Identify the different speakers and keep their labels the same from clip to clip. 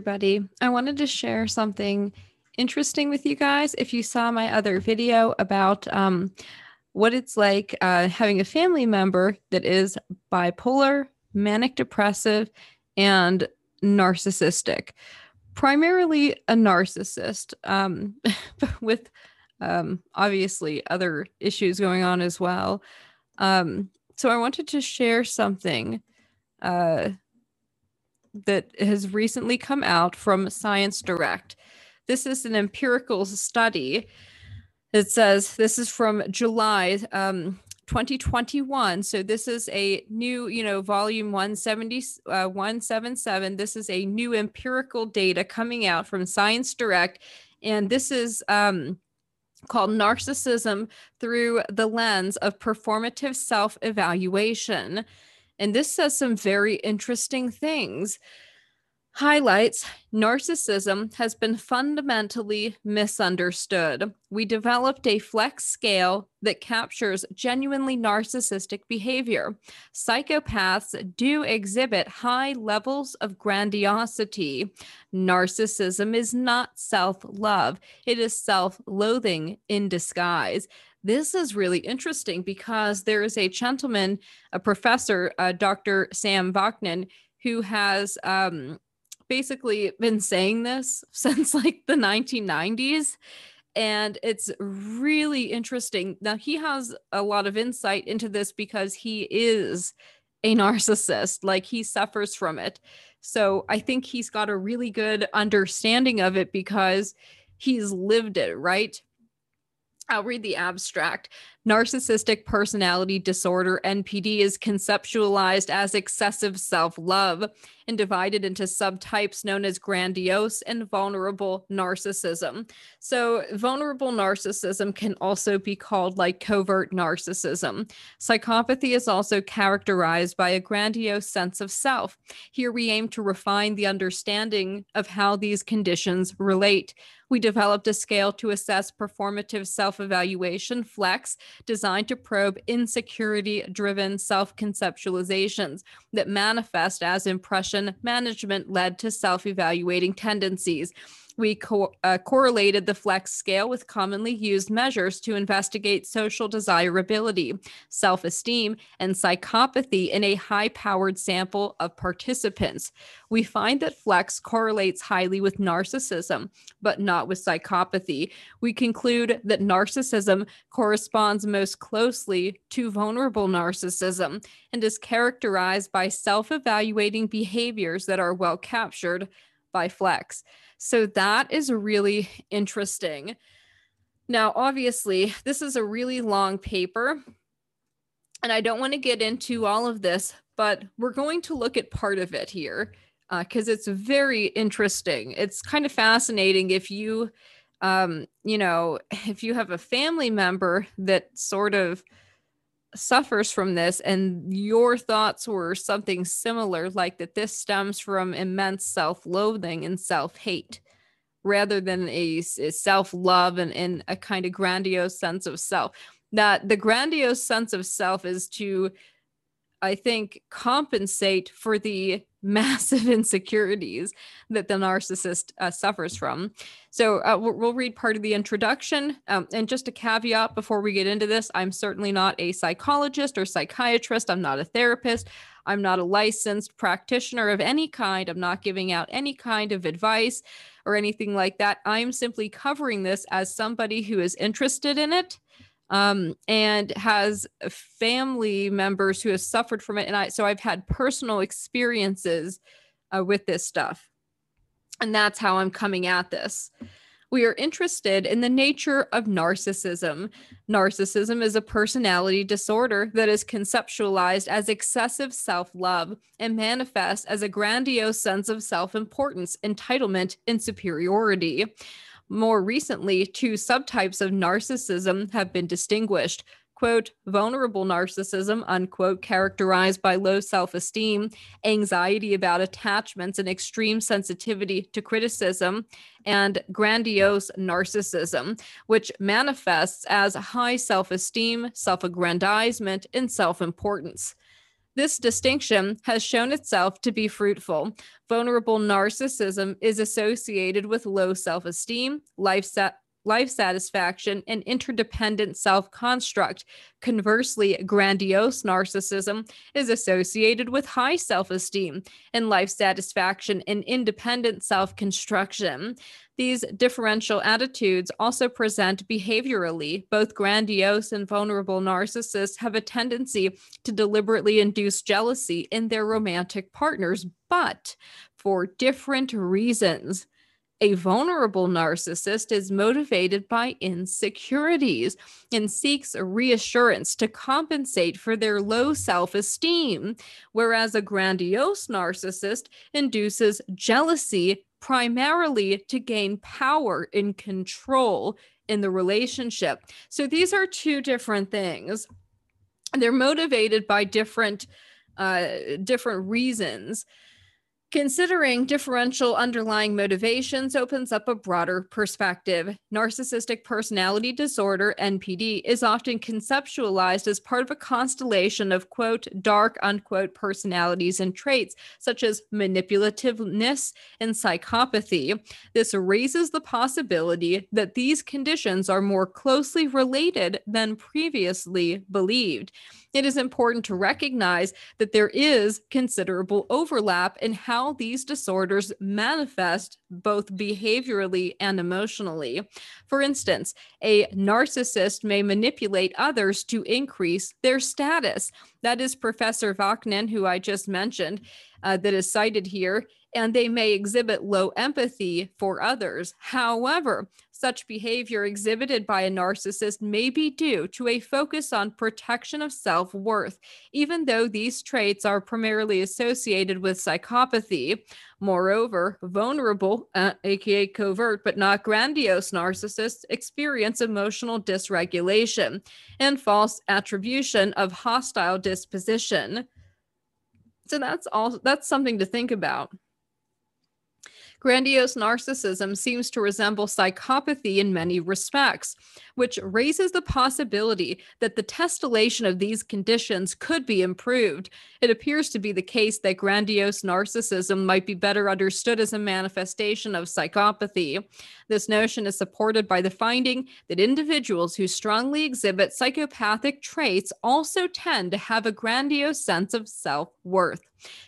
Speaker 1: everybody. I wanted to share something interesting with you guys. If you saw my other video about um, what it's like uh, having a family member that is bipolar, manic depressive, and narcissistic, primarily a narcissist, um, with um, obviously other issues going on as well. Um, so I wanted to share something. Uh, that has recently come out from Science Direct. This is an empirical study. It says this is from July um, 2021. So this is a new, you know, volume 170, uh, 177. This is a new empirical data coming out from Science Direct. And this is um, called Narcissism Through the Lens of Performative Self Elevation. And this says some very interesting things. Highlights narcissism has been fundamentally misunderstood. We developed a flex scale that captures genuinely narcissistic behavior. Psychopaths do exhibit high levels of grandiosity. Narcissism is not self love, it is self loathing in disguise this is really interesting because there is a gentleman, a professor, uh, Dr. Sam Vaknin, who has um, basically been saying this since like the 1990s. And it's really interesting. Now, he has a lot of insight into this because he is a narcissist, like he suffers from it. So I think he's got a really good understanding of it because he's lived it, right? I'll read the abstract. Narcissistic personality disorder, NPD, is conceptualized as excessive self love and divided into subtypes known as grandiose and vulnerable narcissism. So, vulnerable narcissism can also be called like covert narcissism. Psychopathy is also characterized by a grandiose sense of self. Here we aim to refine the understanding of how these conditions relate. We developed a scale to assess performative self elevation, FLEX, designed to probe insecurity driven self conceptualizations that manifest as impression management led to self elevating tendencies we co- uh, correlated the flex scale with commonly used measures to investigate social desirability, self esteem, and psychopathy in a high powered sample of participants. We find that flex correlates highly with narcissism, but not with psychopathy. We conclude that narcissism corresponds most closely to vulnerable narcissism and is characterized by self elevating behaviors that are well captured by flex. So that is really interesting. Now, obviously, this is a really long paper, and I don't want to get into all of this, but we're going to look at part of it here because uh, it's very interesting. It's kind of fascinating if you, um, you know, if you have a family member that sort of suffers from this and your thoughts were something similar like that this stems from immense self-loathing and self-hate rather than a, a self-love and, and a kind of grandiose sense of self. That the grandiose sense of self is to I think, compensate for the massive insecurities that the narcissist uh, suffers from. So uh, we'll, read part of the introduction. Um, and just a caveat before we get into this I'm certainly not a psychologist or psychiatrist, I'm not a therapist. I'm not a licensed practitioner of any kind. I'm not giving out any kind of advice or anything like that. I'm simply covering this as somebody who is interested in it um, and has family members who have suffered from it. And I, so I've had personal experiences uh, with this stuff. And that's how I'm coming at this. We are interested in the nature of narcissism. Narcissism is a personality disorder that is conceptualized as excessive self love and manifests as a grandiose sense of self importance, entitlement, and superiority. More recently, two subtypes of narcissism have been distinguished quote, vulnerable narcissism, unquote, characterized by low self esteem, anxiety about attachments, and extreme sensitivity to criticism, and grandiose narcissism, which manifests as high self esteem, self aggrandizement, and self importance. This distinction has shown itself to be fruitful. Vulnerable narcissism is associated with low self esteem, life, life satisfaction, and interdependent self construct. Conversely, grandiose narcissism is associated with high self esteem and life satisfaction and independent self construction. These differential attitudes also present behaviorally. Both grandiose and vulnerable narcissists have a tendency to deliberately induce jealousy in their romantic partners, but for different reasons. A vulnerable narcissist is motivated by insecurities and seeks reassurance to compensate for their low self esteem, whereas a grandiose narcissist induces jealousy primarily to gain power and control in the relationship. So these are two different things. They're motivated by different uh, different reasons. Considering differential underlying motivations opens up a broader perspective. Narcissistic personality disorder, NPD, is often conceptualized as part of a constellation of, quote, dark, unquote, personalities and traits, such as manipulativeness and psychopathy. This raises the possibility that these conditions are more closely related than previously believed it is important to recognize that there is considerable overlap in how these disorders manifest both behaviorally and emotionally. For instance, a narcissist may manipulate others to increase their status. That is Professor Vaknin, who I just mentioned, uh, that is cited here and they may exhibit low empathy for others. However, such behavior exhibited by a narcissist may be due to a focus on protection of self worth, even though these traits are primarily associated with psychopathy. Moreover, vulnerable, uh, aka covert but not grandiose narcissists experience emotional dysregulation and false attribution of hostile disposition. So that's all that's something to think about. Grandiose narcissism seems to resemble psychopathy in many respects, which raises the possibility that the testillation of these conditions could be improved. It appears to be the case that grandiose narcissism might be better understood as a manifestation of psychopathy. This notion is supported by the finding that individuals who strongly exhibit psychopathic traits also tend to have a grandiose sense of self worth.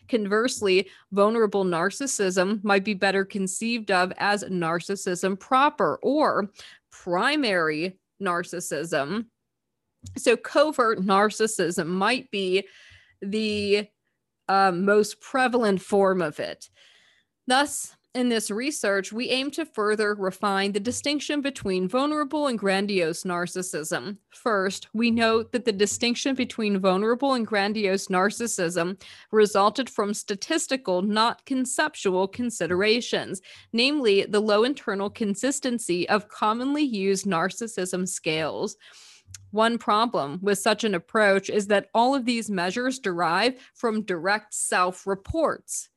Speaker 1: Conversely, vulnerable narcissism might be better conceived of as narcissism proper or primary narcissism. So, covert narcissism might be the uh, most prevalent form of it. Thus, in this research, we aim to further refine the distinction between vulnerable and grandiose narcissism. First, we note that the distinction between vulnerable and grandiose narcissism resulted from statistical, not conceptual considerations, namely the low internal consistency of commonly used narcissism scales. One problem with such an approach is that all of these measures derive from direct self reports.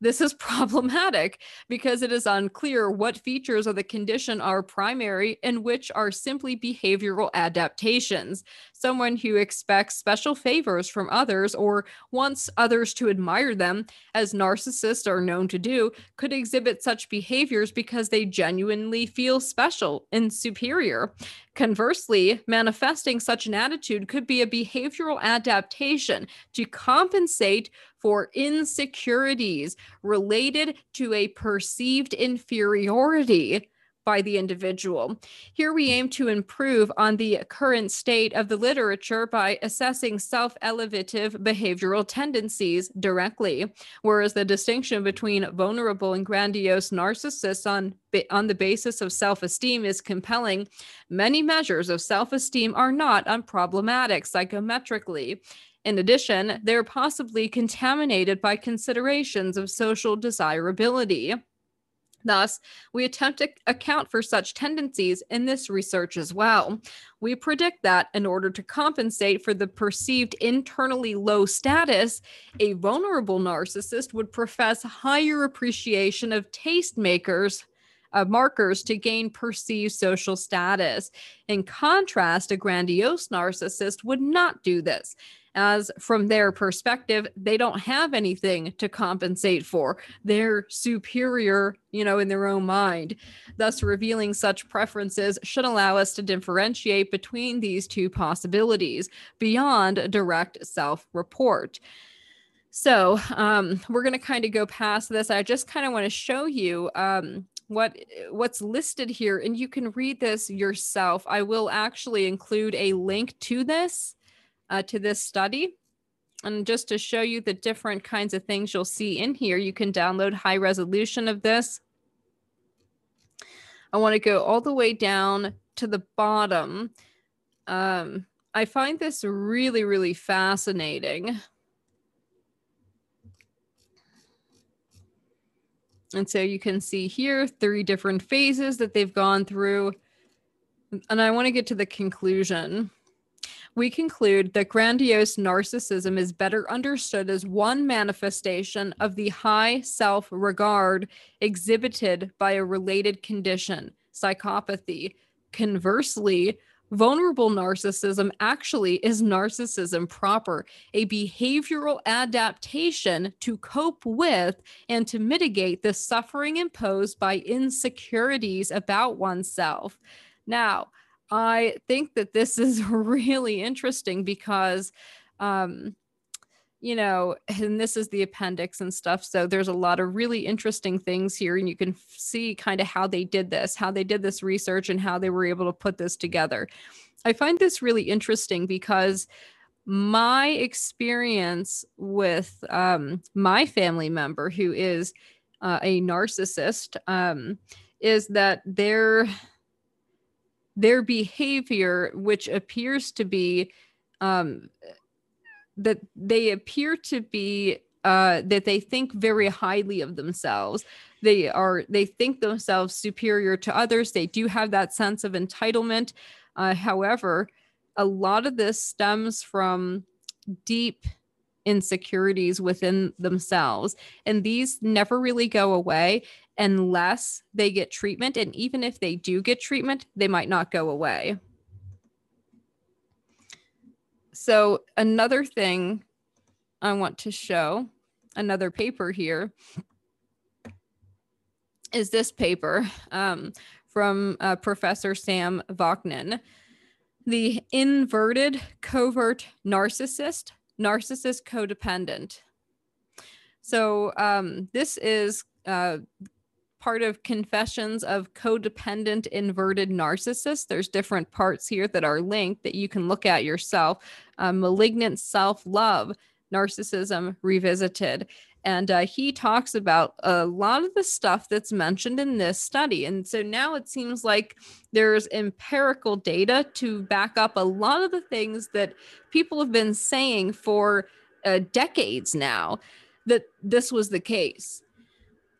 Speaker 1: This is problematic because it is unclear what features of the condition are primary and which are simply behavioral adaptations. Someone who expects special favors from others or wants others to admire them, as narcissists are known to do, could exhibit such behaviors because they genuinely feel special and superior. Conversely, manifesting such an attitude could be a behavioral adaptation to compensate for insecurities related to a perceived inferiority by the individual. Here we aim to improve on the current state of the literature by assessing self elevative behavioral tendencies directly, whereas the distinction between vulnerable and grandiose narcissists on, on the basis of self esteem is compelling. Many measures of self esteem are not unproblematic psychometrically. In addition, they're possibly contaminated by considerations of social desirability. Thus, we attempt to account for such tendencies in this research as well. We predict that in order to compensate for the perceived internally low status, a vulnerable narcissist would profess higher appreciation of tastemakers uh, markers to gain perceived social status. In contrast, a grandiose narcissist would not do this. As from their perspective, they don't have anything to compensate for. They're superior, you know, in their own mind. Thus, revealing such preferences should allow us to differentiate between these two possibilities beyond direct self report. So, um, we're going to kind of go past this. I just kind of want to show you um, what what's listed here and you can read this yourself i will actually include a link to this uh, to this study and just to show you the different kinds of things you'll see in here you can download high resolution of this i want to go all the way down to the bottom um, i find this really really fascinating And so you can see here three different phases that they've gone through. And I want to get to the conclusion. We conclude that grandiose narcissism is better understood as one manifestation of the high self regard exhibited by a related condition, psychopathy. Conversely, Vulnerable narcissism actually is narcissism proper, a behavioral adaptation to cope with and to mitigate the suffering imposed by insecurities about oneself. Now, I think that this is really interesting because um, you know, and this is the appendix and stuff. So there's a lot of really interesting things here, and you can see kind of how they did this, how they did this research, and how they were able to put this together. I find this really interesting because my experience with um, my family member who is uh, a narcissist um, is that their their behavior, which appears to be um, that they appear to be uh, that they think very highly of themselves. They are they think themselves superior to others. They do have that sense of entitlement. Uh, however, a lot of this stems from deep insecurities within themselves, and these never really go away unless they get treatment. And even if they do get treatment, they might not go away. So, another thing I want to show, another paper here, is this paper um, from uh, Professor Sam Vaknin The Inverted Covert Narcissist, Narcissist Codependent. So, um, this is uh, part of Confessions of Codependent Inverted Narcissists. There's different parts here that are linked that you can look at yourself. Uh, malignant self love, narcissism revisited. And uh, he talks about a lot of the stuff that's mentioned in this study. And so now it seems like there's empirical data to back up a lot of the things that people have been saying for uh, decades now that this was the case.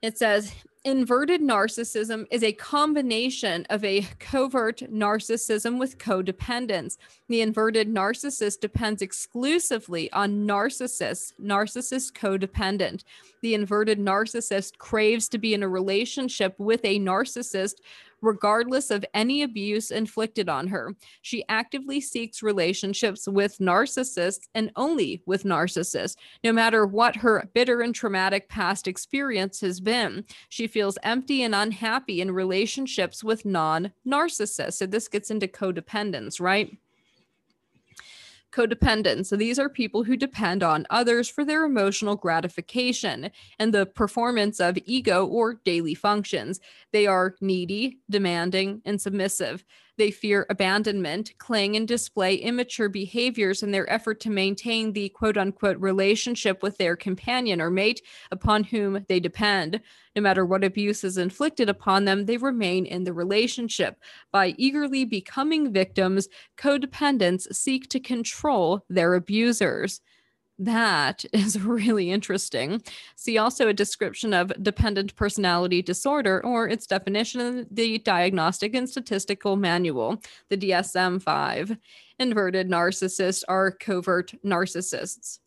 Speaker 1: It says Inverted narcissism is a combination of a covert narcissism with codependence. The inverted narcissist depends exclusively on narcissists, narcissist codependent. The inverted narcissist craves to be in a relationship with a narcissist regardless of any abuse inflicted on her. She actively seeks relationships with narcissists and only with narcissists, no matter what her bitter and traumatic past experience has been. She feels empty and unhappy in relationships with non narcissists. So this gets into codependence, right? Codependent. So these are people who depend on others for their emotional gratification and the performance of ego or daily functions. They are needy, demanding, and submissive. They fear abandonment, cling, and display immature behaviors in their effort to maintain the quote unquote relationship with their companion or mate upon whom they depend. No matter what abuse is inflicted upon them, they remain in the relationship. By eagerly becoming victims, codependents seek to control their abusers. That is really interesting. See also a description of dependent personality disorder or its definition in the Diagnostic and Statistical Manual, the DSM 5. Inverted narcissists are covert narcissists.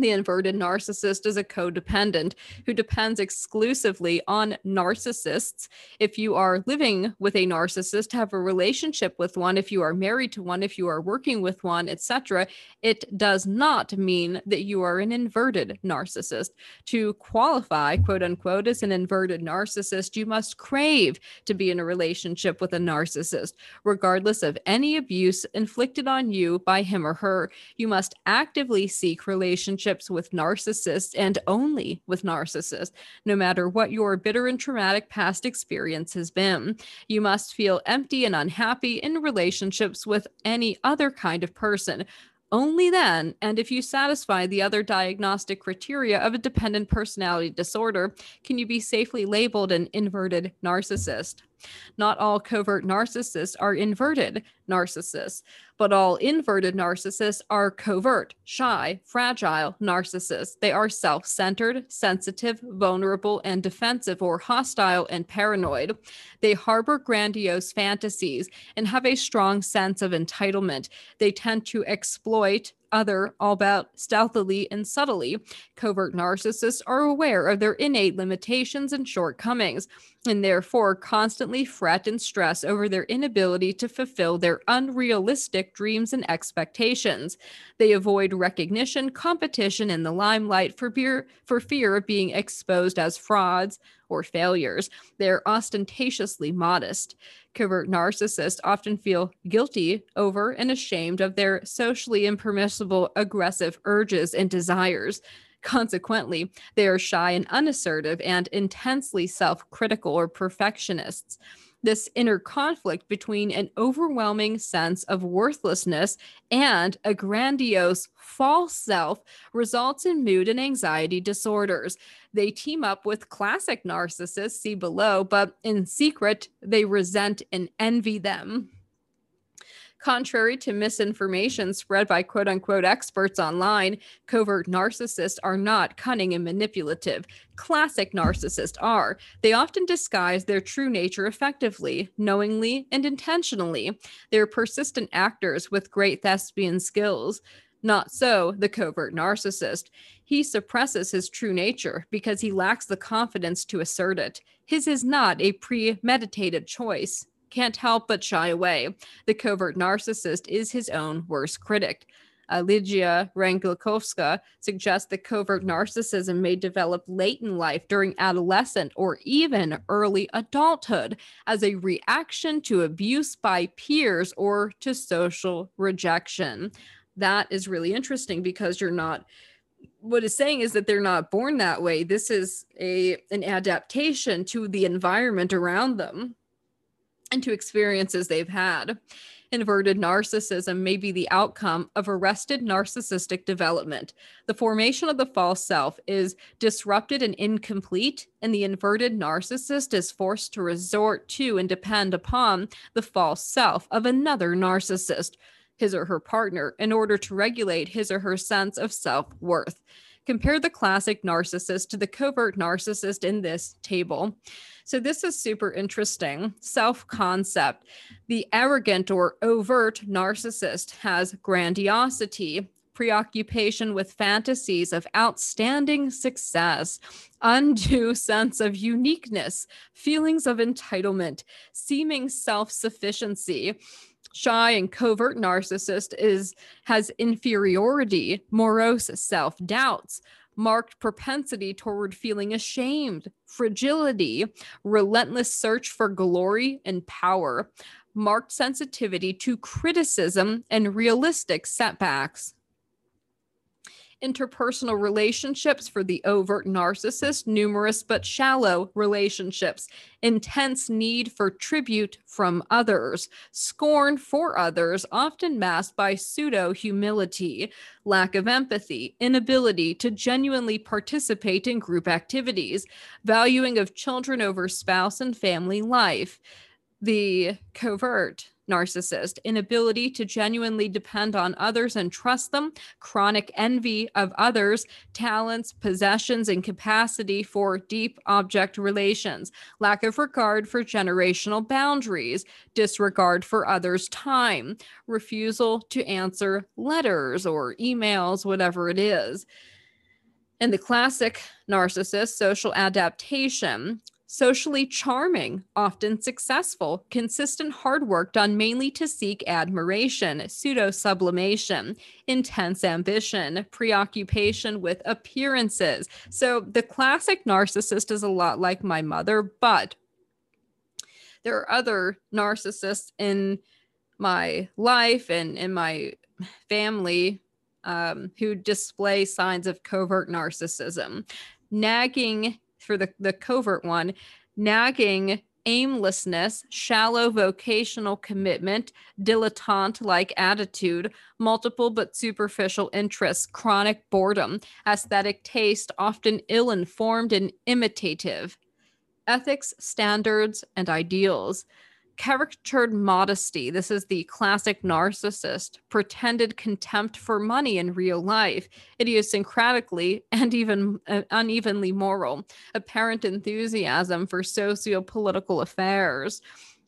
Speaker 1: The inverted narcissist is a codependent who depends exclusively on narcissists. If you are living with a narcissist, have a relationship with one, if you are married to one, if you are working with one, etc., it does not mean that you are an inverted narcissist. To qualify, quote unquote, as an inverted narcissist, you must crave to be in a relationship with a narcissist, regardless of any abuse inflicted on you by him or her. You must actively seek relationships relationships with narcissists and only with narcissists, no matter what your bitter and traumatic past experience has been. You must feel empty and unhappy in relationships with any other kind of person. Only then, and if you satisfy the other diagnostic criteria of a dependent personality disorder, can you be safely labeled an inverted narcissist. Not all covert narcissists are inverted narcissists, but all inverted narcissists are covert, shy, fragile narcissists. They are self centered, sensitive, vulnerable, and defensive, or hostile and paranoid. They harbor grandiose fantasies and have a strong sense of entitlement. They tend to exploit other, all about stealthily and subtly. Covert narcissists are aware of their innate limitations and shortcomings, and therefore constantly fret and stress over their inability to fulfill their unrealistic dreams and expectations. They avoid recognition, competition, and the limelight for, beer, for fear of being exposed as frauds, or failures. They're ostentatiously modest. Covert narcissists often feel guilty over and ashamed of their socially impermissible aggressive urges and desires. Consequently, they are shy and unassertive and intensely self critical or perfectionists this inner conflict between an overwhelming sense of worthlessness and a grandiose false self results in mood and anxiety disorders. They team up with classic narcissists, see below, but in secret, they resent and envy them. Contrary to misinformation spread by quote unquote experts online, covert narcissists are not cunning and manipulative. Classic narcissists are. They often disguise their true nature effectively, knowingly, and intentionally. They're persistent actors with great thespian skills. Not so the covert narcissist. He suppresses his true nature because he lacks the confidence to assert it. His is not a premeditated choice can't help but shy away. The covert narcissist is his own worst critic. Uh, Lydia Rangelovska suggests that covert narcissism may develop late in life during adolescent or even early adulthood as a reaction to abuse by peers or to social rejection. That is really interesting because you're not what is saying is that they're not born that way. This is a an adaptation to the environment around them and to experiences they've had. Inverted narcissism may be the outcome of arrested narcissistic development. The formation of the false self is disrupted and incomplete, and the inverted narcissist is forced to resort to and depend upon the false self of another narcissist, his or her partner, in order to regulate his or her sense of self worth. Compare the classic narcissist to the covert narcissist in this table. So, this is super interesting. Self concept. The arrogant or overt narcissist has grandiosity, preoccupation with fantasies of outstanding success, undue sense of uniqueness, feelings of entitlement, seeming self sufficiency shy and covert narcissist is has inferiority morose self-doubts marked propensity toward feeling ashamed fragility relentless search for glory and power marked sensitivity to criticism and realistic setbacks interpersonal relationships for the overt narcissist, numerous but shallow relationships, intense need for tribute from others, scorn for others, often masked by pseudo humility, lack of empathy, inability to genuinely participate in group activities, valuing of children over spouse and family life. The covert narcissist, inability to genuinely depend on others and trust them, chronic envy of others, talents, possessions, and capacity for deep object relations, lack of regard for generational boundaries, disregard for others' time, refusal to answer letters or emails, whatever it is. In the classic narcissist, social adaptation, socially charming, often successful, consistent hard work done mainly to seek admiration, pseudo sublimation, intense ambition, preoccupation with appearances. So the classic narcissist is a lot like my mother, but there are other narcissists in my life and in my family um, who display signs of covert narcissism. Nagging for the, the covert one, nagging aimlessness, shallow vocational commitment, dilettante like attitude, multiple but superficial interests, chronic boredom, aesthetic taste, often ill informed and imitative, ethics, standards, and ideals caricatured modesty. This is the classic narcissist, pretended contempt for money in real life, idiosyncratically and even uh, unevenly moral, apparent enthusiasm for socio political affairs,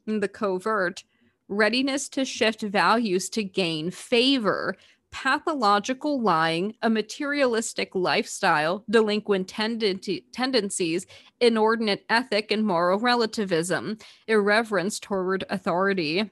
Speaker 1: the covert, readiness to shift values to gain favor, pathological lying, a materialistic lifestyle, delinquent tendency, tendencies, inordinate ethic and moral relativism, irreverence toward authority.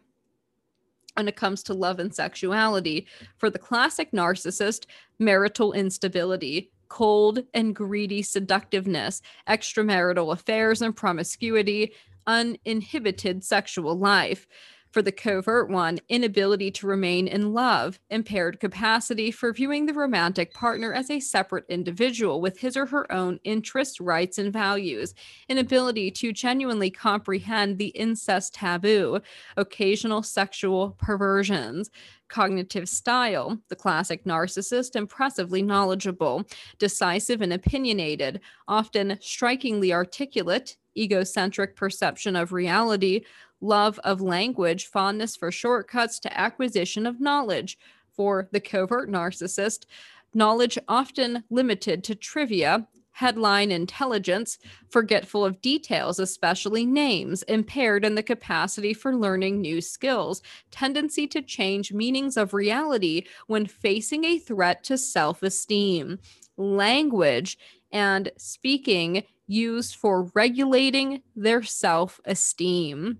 Speaker 1: When it comes to love and sexuality, for the classic narcissist, marital instability, cold and greedy seductiveness, extramarital affairs and promiscuity, uninhibited sexual life for the covert one, inability to remain in love, impaired capacity for viewing the romantic partner as a separate individual with his or her own interests, rights, and values, inability to genuinely comprehend the incest taboo, occasional sexual perversions, cognitive style, the classic narcissist, impressively knowledgeable, decisive and opinionated, often strikingly articulate, egocentric perception of reality, love of language, fondness for shortcuts to acquisition of knowledge. For the covert narcissist, knowledge often limited to trivia, headline intelligence, forgetful of details, especially names, impaired in the capacity for learning new skills, tendency to change meanings of reality when facing a threat to self esteem, language, and speaking used for regulating their self esteem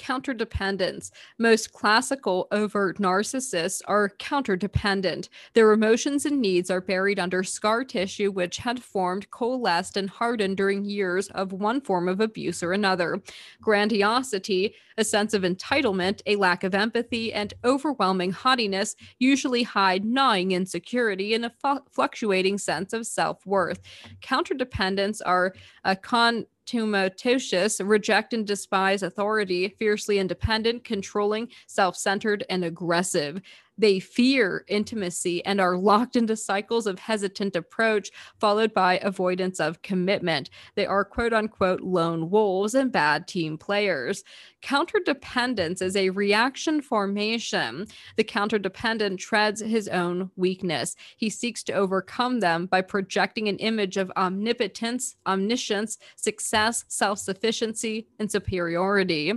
Speaker 1: counterdependence. Most classical overt narcissists are counterdependent. Their emotions and needs are buried under scar tissue, which had formed, coalesced, and hardened during years of one form of abuse or another. Grandiosity, a sense of entitlement, a lack of empathy, and overwhelming haughtiness usually hide gnawing insecurity and a fluctuating sense of self worth. Counterdependents are a con contumacious, reject and despise authority, fiercely independent, controlling, self centered, and aggressive. They fear intimacy and are locked into cycles of hesitant approach, followed by avoidance of commitment. They are quote unquote lone wolves and bad team players. Counterdependence is a reaction formation. The counterdependent treads his own weakness. He seeks to overcome them by projecting an image of omnipotence, omniscience, success, self sufficiency, and superiority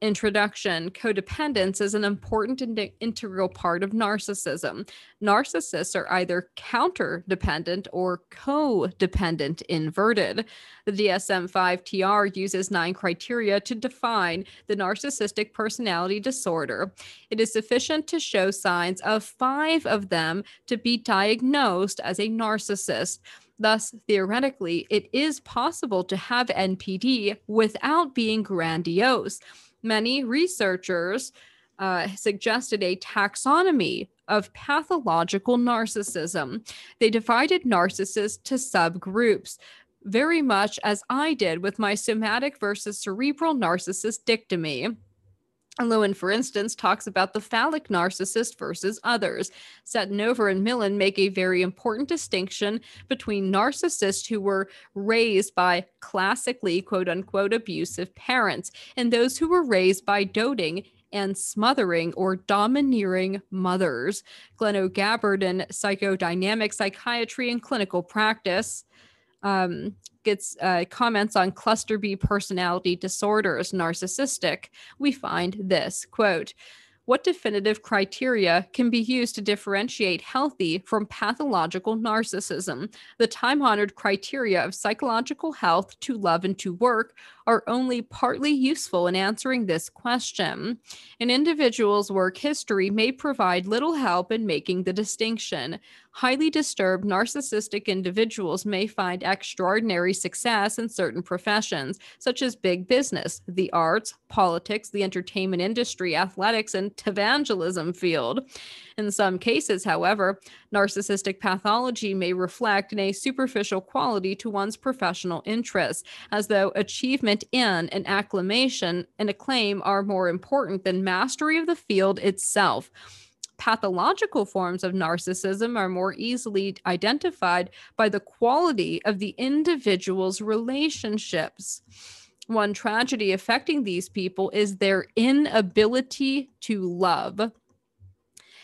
Speaker 1: introduction, codependence is an important and integral part of narcissism. Narcissists are either counter dependent or codependent inverted. The DSM 5 TR uses nine criteria to define the narcissistic personality disorder. It is sufficient to show signs of five of them to be diagnosed as a narcissist. Thus, theoretically, it is possible to have NPD without being grandiose many researchers uh, suggested a taxonomy of pathological narcissism. They divided narcissists to subgroups, very much as I did with my somatic versus cerebral narcissist dichotomy. Lowen, for instance, talks about the phallic narcissist versus others. Setnover and Millon make a very important distinction between narcissists who were raised by classically quote unquote abusive parents and those who were raised by doting and smothering or domineering mothers. Glen O. Gabbard in Psychodynamic Psychiatry and Clinical Practice um, gets uh, comments on cluster B personality disorders, narcissistic, we find this quote. what definitive criteria can be used to differentiate healthy from pathological narcissism? The time honored criteria of psychological health to love and to work are only partly useful in answering this question. An individual's work history may provide little help in making the distinction. Highly disturbed narcissistic individuals may find extraordinary success in certain professions, such as big business, the arts, politics, the entertainment industry, athletics, and evangelism field. In some cases, however, narcissistic pathology may reflect in a superficial quality to one's professional interests, as though achievement in and acclamation and acclaim are more important than mastery of the field itself pathological forms of narcissism are more easily identified by the quality of the individual's relationships. One tragedy affecting these people is their inability to love.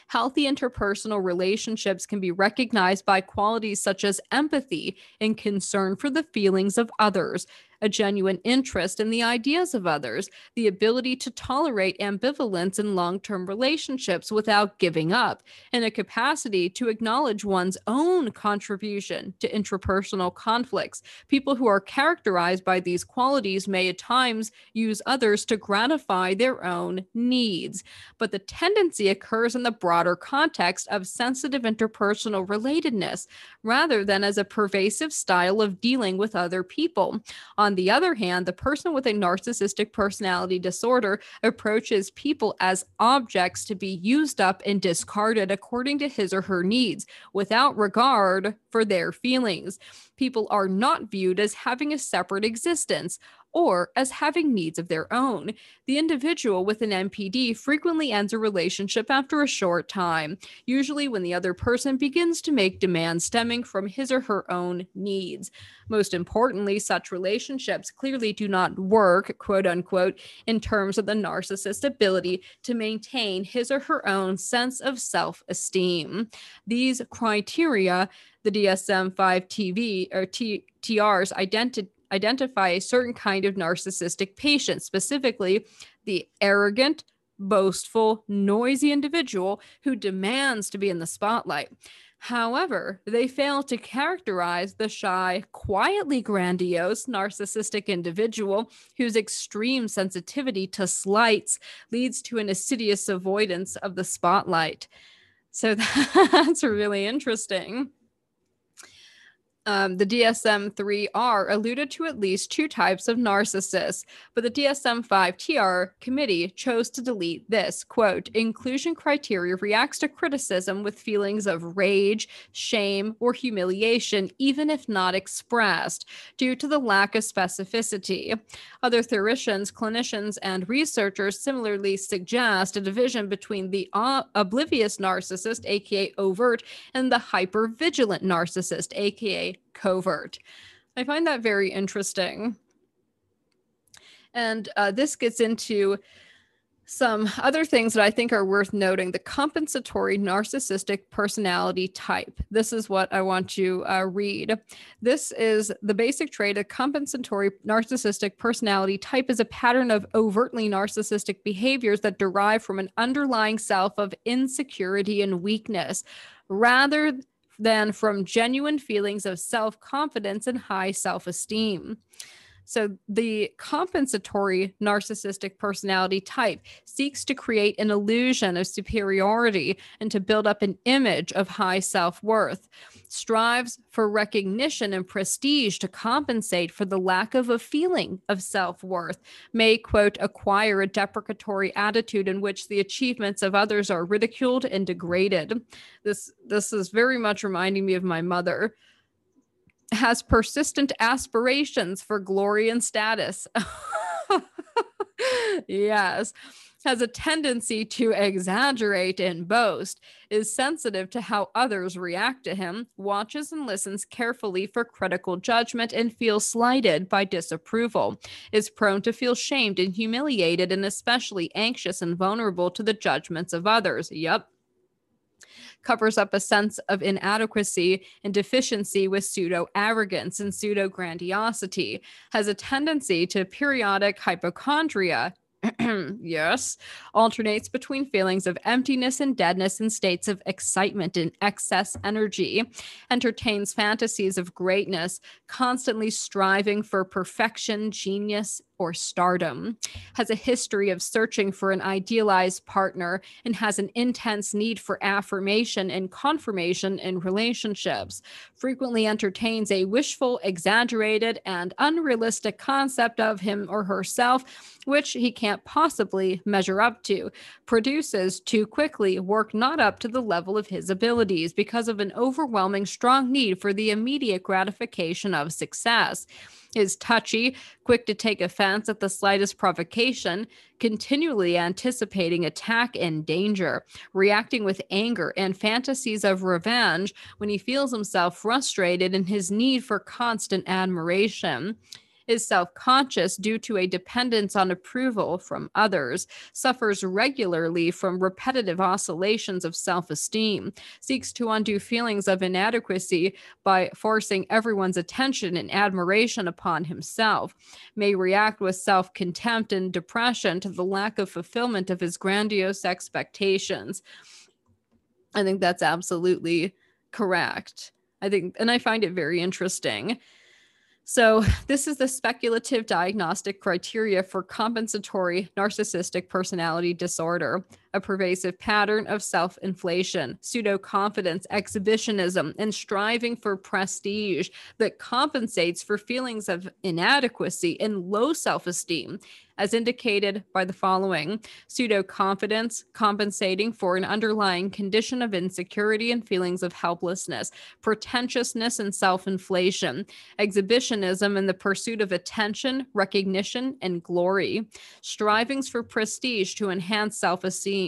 Speaker 1: Healthy interpersonal relationships can be recognized by qualities such as empathy and concern for the feelings of others, a genuine interest in the ideas of others, the ability to tolerate ambivalence in long term relationships without giving up, and a capacity to acknowledge one's own contribution to intrapersonal conflicts. People who are characterized by these qualities may at times use others to gratify their own needs, but the tendency occurs in the broader context of sensitive interpersonal relatedness rather than as a pervasive style of dealing with other people. On on the other hand, the person with a narcissistic personality disorder approaches people as objects to be used up and discarded according to his or her needs without regard for their feelings. People are not viewed as having a separate existence or as having needs of their own. The individual with an NPD frequently ends a relationship after a short time, usually when the other person begins to make demands stemming from his or her own needs. Most importantly, such relationships clearly do not work, quote unquote, in terms of the narcissist's ability to maintain his or her own sense of self esteem. These criteria, the DSM 5 TV or T- TRs identified identify a certain kind of narcissistic patient, specifically the arrogant, boastful, noisy individual who demands to be in the spotlight. However, they fail to characterize the shy, quietly grandiose, narcissistic individual whose extreme sensitivity to slights leads to an assiduous avoidance of the spotlight. So that's really interesting um, the DSM 3R alluded to at least two types of narcissists, but the DSM 5 TR committee chose to delete this quote, inclusion criteria reacts to criticism with feelings of rage, shame, or humiliation, even if not expressed, due to the lack of specificity. Other theorians, clinicians, and researchers similarly suggest a division between the oblivious narcissist, aka overt, and the hypervigilant narcissist, aka covert. I find that very interesting. And uh, this gets into some other things that I think are worth noting. The compensatory narcissistic personality type. This is what I want to uh, read. This is the basic trait. A compensatory narcissistic personality type is a pattern of overtly narcissistic behaviors that derive from an underlying self of insecurity and weakness rather than from genuine feelings of self confidence and high self esteem. So, the compensatory narcissistic personality type seeks to create an illusion of superiority and to build up an image of high self worth, strives for recognition and prestige to compensate for the lack of a feeling of self worth, may, quote, acquire a deprecatory attitude in which the achievements of others are ridiculed and degraded. This, this is very much reminding me of my mother has persistent aspirations for glory and status. yes. Has a tendency to exaggerate and boast, is sensitive to how others react to him, watches and listens carefully for critical judgment, and feels slighted by disapproval, is prone to feel shamed and humiliated, and especially anxious and vulnerable to the judgments of others. Yep, covers up a sense of inadequacy and deficiency with pseudo arrogance and pseudo grandiosity, has a tendency to periodic hypochondria yes, alternates between feelings of emptiness and deadness and states of excitement and excess energy, entertains fantasies of greatness, constantly striving for perfection, genius, or stardom, has a history of searching for an idealized partner, and has an intense need for affirmation and confirmation in relationships, frequently entertains a wishful, exaggerated, and unrealistic concept of him or herself, which he can't possibly measure up to, produces too quickly work not up to the level of his abilities because of an overwhelming strong need for the immediate gratification of success is touchy, quick to take offense at the slightest provocation, continually anticipating attack and danger, reacting with anger and fantasies of revenge when he feels himself frustrated in his need for constant admiration is self conscious due to a dependence on approval from others, suffers regularly from repetitive oscillations of self esteem, seeks to undo feelings of inadequacy by forcing everyone's attention and admiration upon himself, may react with self contempt and depression to the lack of fulfillment of his grandiose expectations. I think that's absolutely correct. I think, and I find it very interesting so, this is the speculative diagnostic criteria for compensatory narcissistic personality disorder, a pervasive pattern of self inflation, pseudo confidence, exhibitionism, and striving for prestige that compensates for feelings of inadequacy and low self esteem as indicated by the following pseudo confidence, compensating for an underlying condition of insecurity and feelings of helplessness, pretentiousness and self inflation, exhibitionism in the pursuit of attention, recognition, and glory, strivings for prestige to enhance self esteem,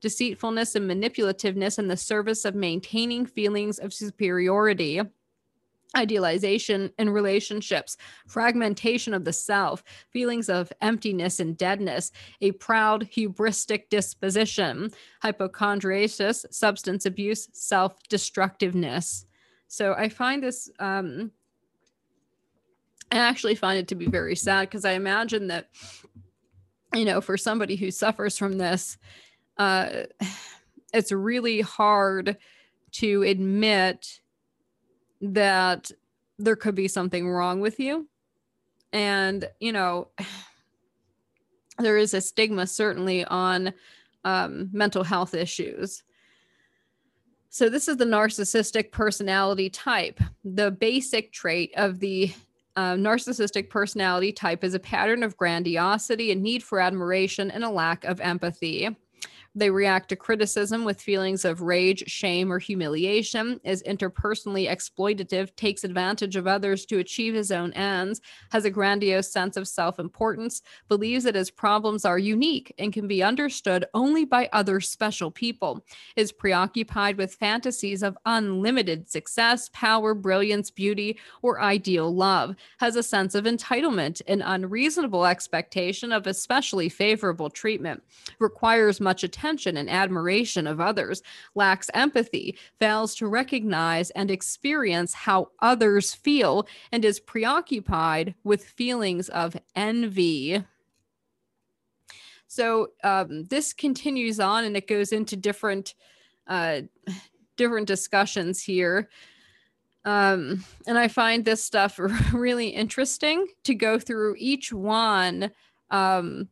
Speaker 1: deceitfulness and manipulativeness in the service of maintaining feelings of superiority idealization in relationships, fragmentation of the self, feelings of emptiness and deadness, a proud, hubristic disposition, hypochondriasis, substance abuse, self destructiveness. So I find this, um, I actually find it to be very sad because I imagine that, you know, for somebody who suffers from this, uh, it's really hard to admit that there could be something wrong with you. And, you know, there is a stigma certainly on um, mental health issues. So, this is the narcissistic personality type. The basic trait of the uh, narcissistic personality type is a pattern of grandiosity, a need for admiration, and a lack of empathy. They react to criticism with feelings of rage, shame, or humiliation, is interpersonally exploitative, takes advantage of others to achieve his own ends, has a grandiose sense of self importance, believes that his problems are unique and can be understood only by other special people, is preoccupied with fantasies of unlimited success, power, brilliance, beauty, or ideal love, has a sense of entitlement, and unreasonable expectation of especially favorable treatment, requires much attention attention and admiration of others, lacks empathy, fails to recognize and experience how others feel, and is preoccupied with feelings of envy. So um, this continues on, and it goes into different uh, different discussions here. Um, and I find this stuff really interesting to go through each one um,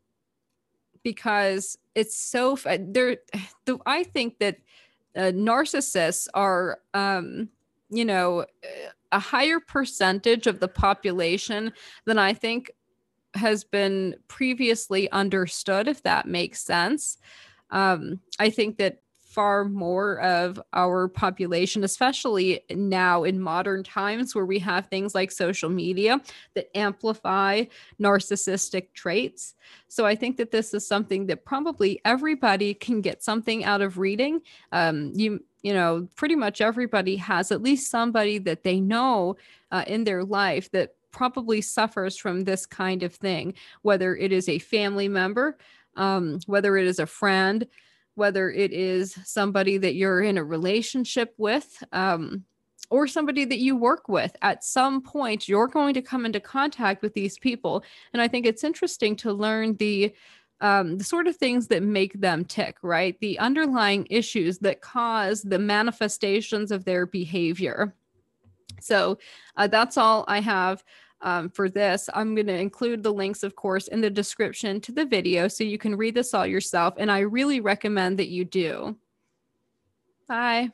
Speaker 1: because it's so there the, i think that uh, narcissists are um you know a higher percentage of the population than i think has been previously understood if that makes sense. Um, i think that far more of our population, especially now in modern times where we have things like social media that amplify narcissistic traits. So I think that this is something that probably everybody can get something out of reading. Um, you you know, pretty much everybody has at least somebody that they know uh, in their life that probably suffers from this kind of thing, whether it is a family member, um, whether it is a friend, whether it is somebody that you're in a relationship with um, or somebody that you work with. At some point, you're going to come into contact with these people. And I think it's interesting to learn the um, the sort of things that make them tick, right? The underlying issues that cause the manifestations of their behavior. So uh, that's all I have um, for this. I'm going to include the links, of course, in the description to the video so you can read this all yourself. And I really recommend that you do. Bye.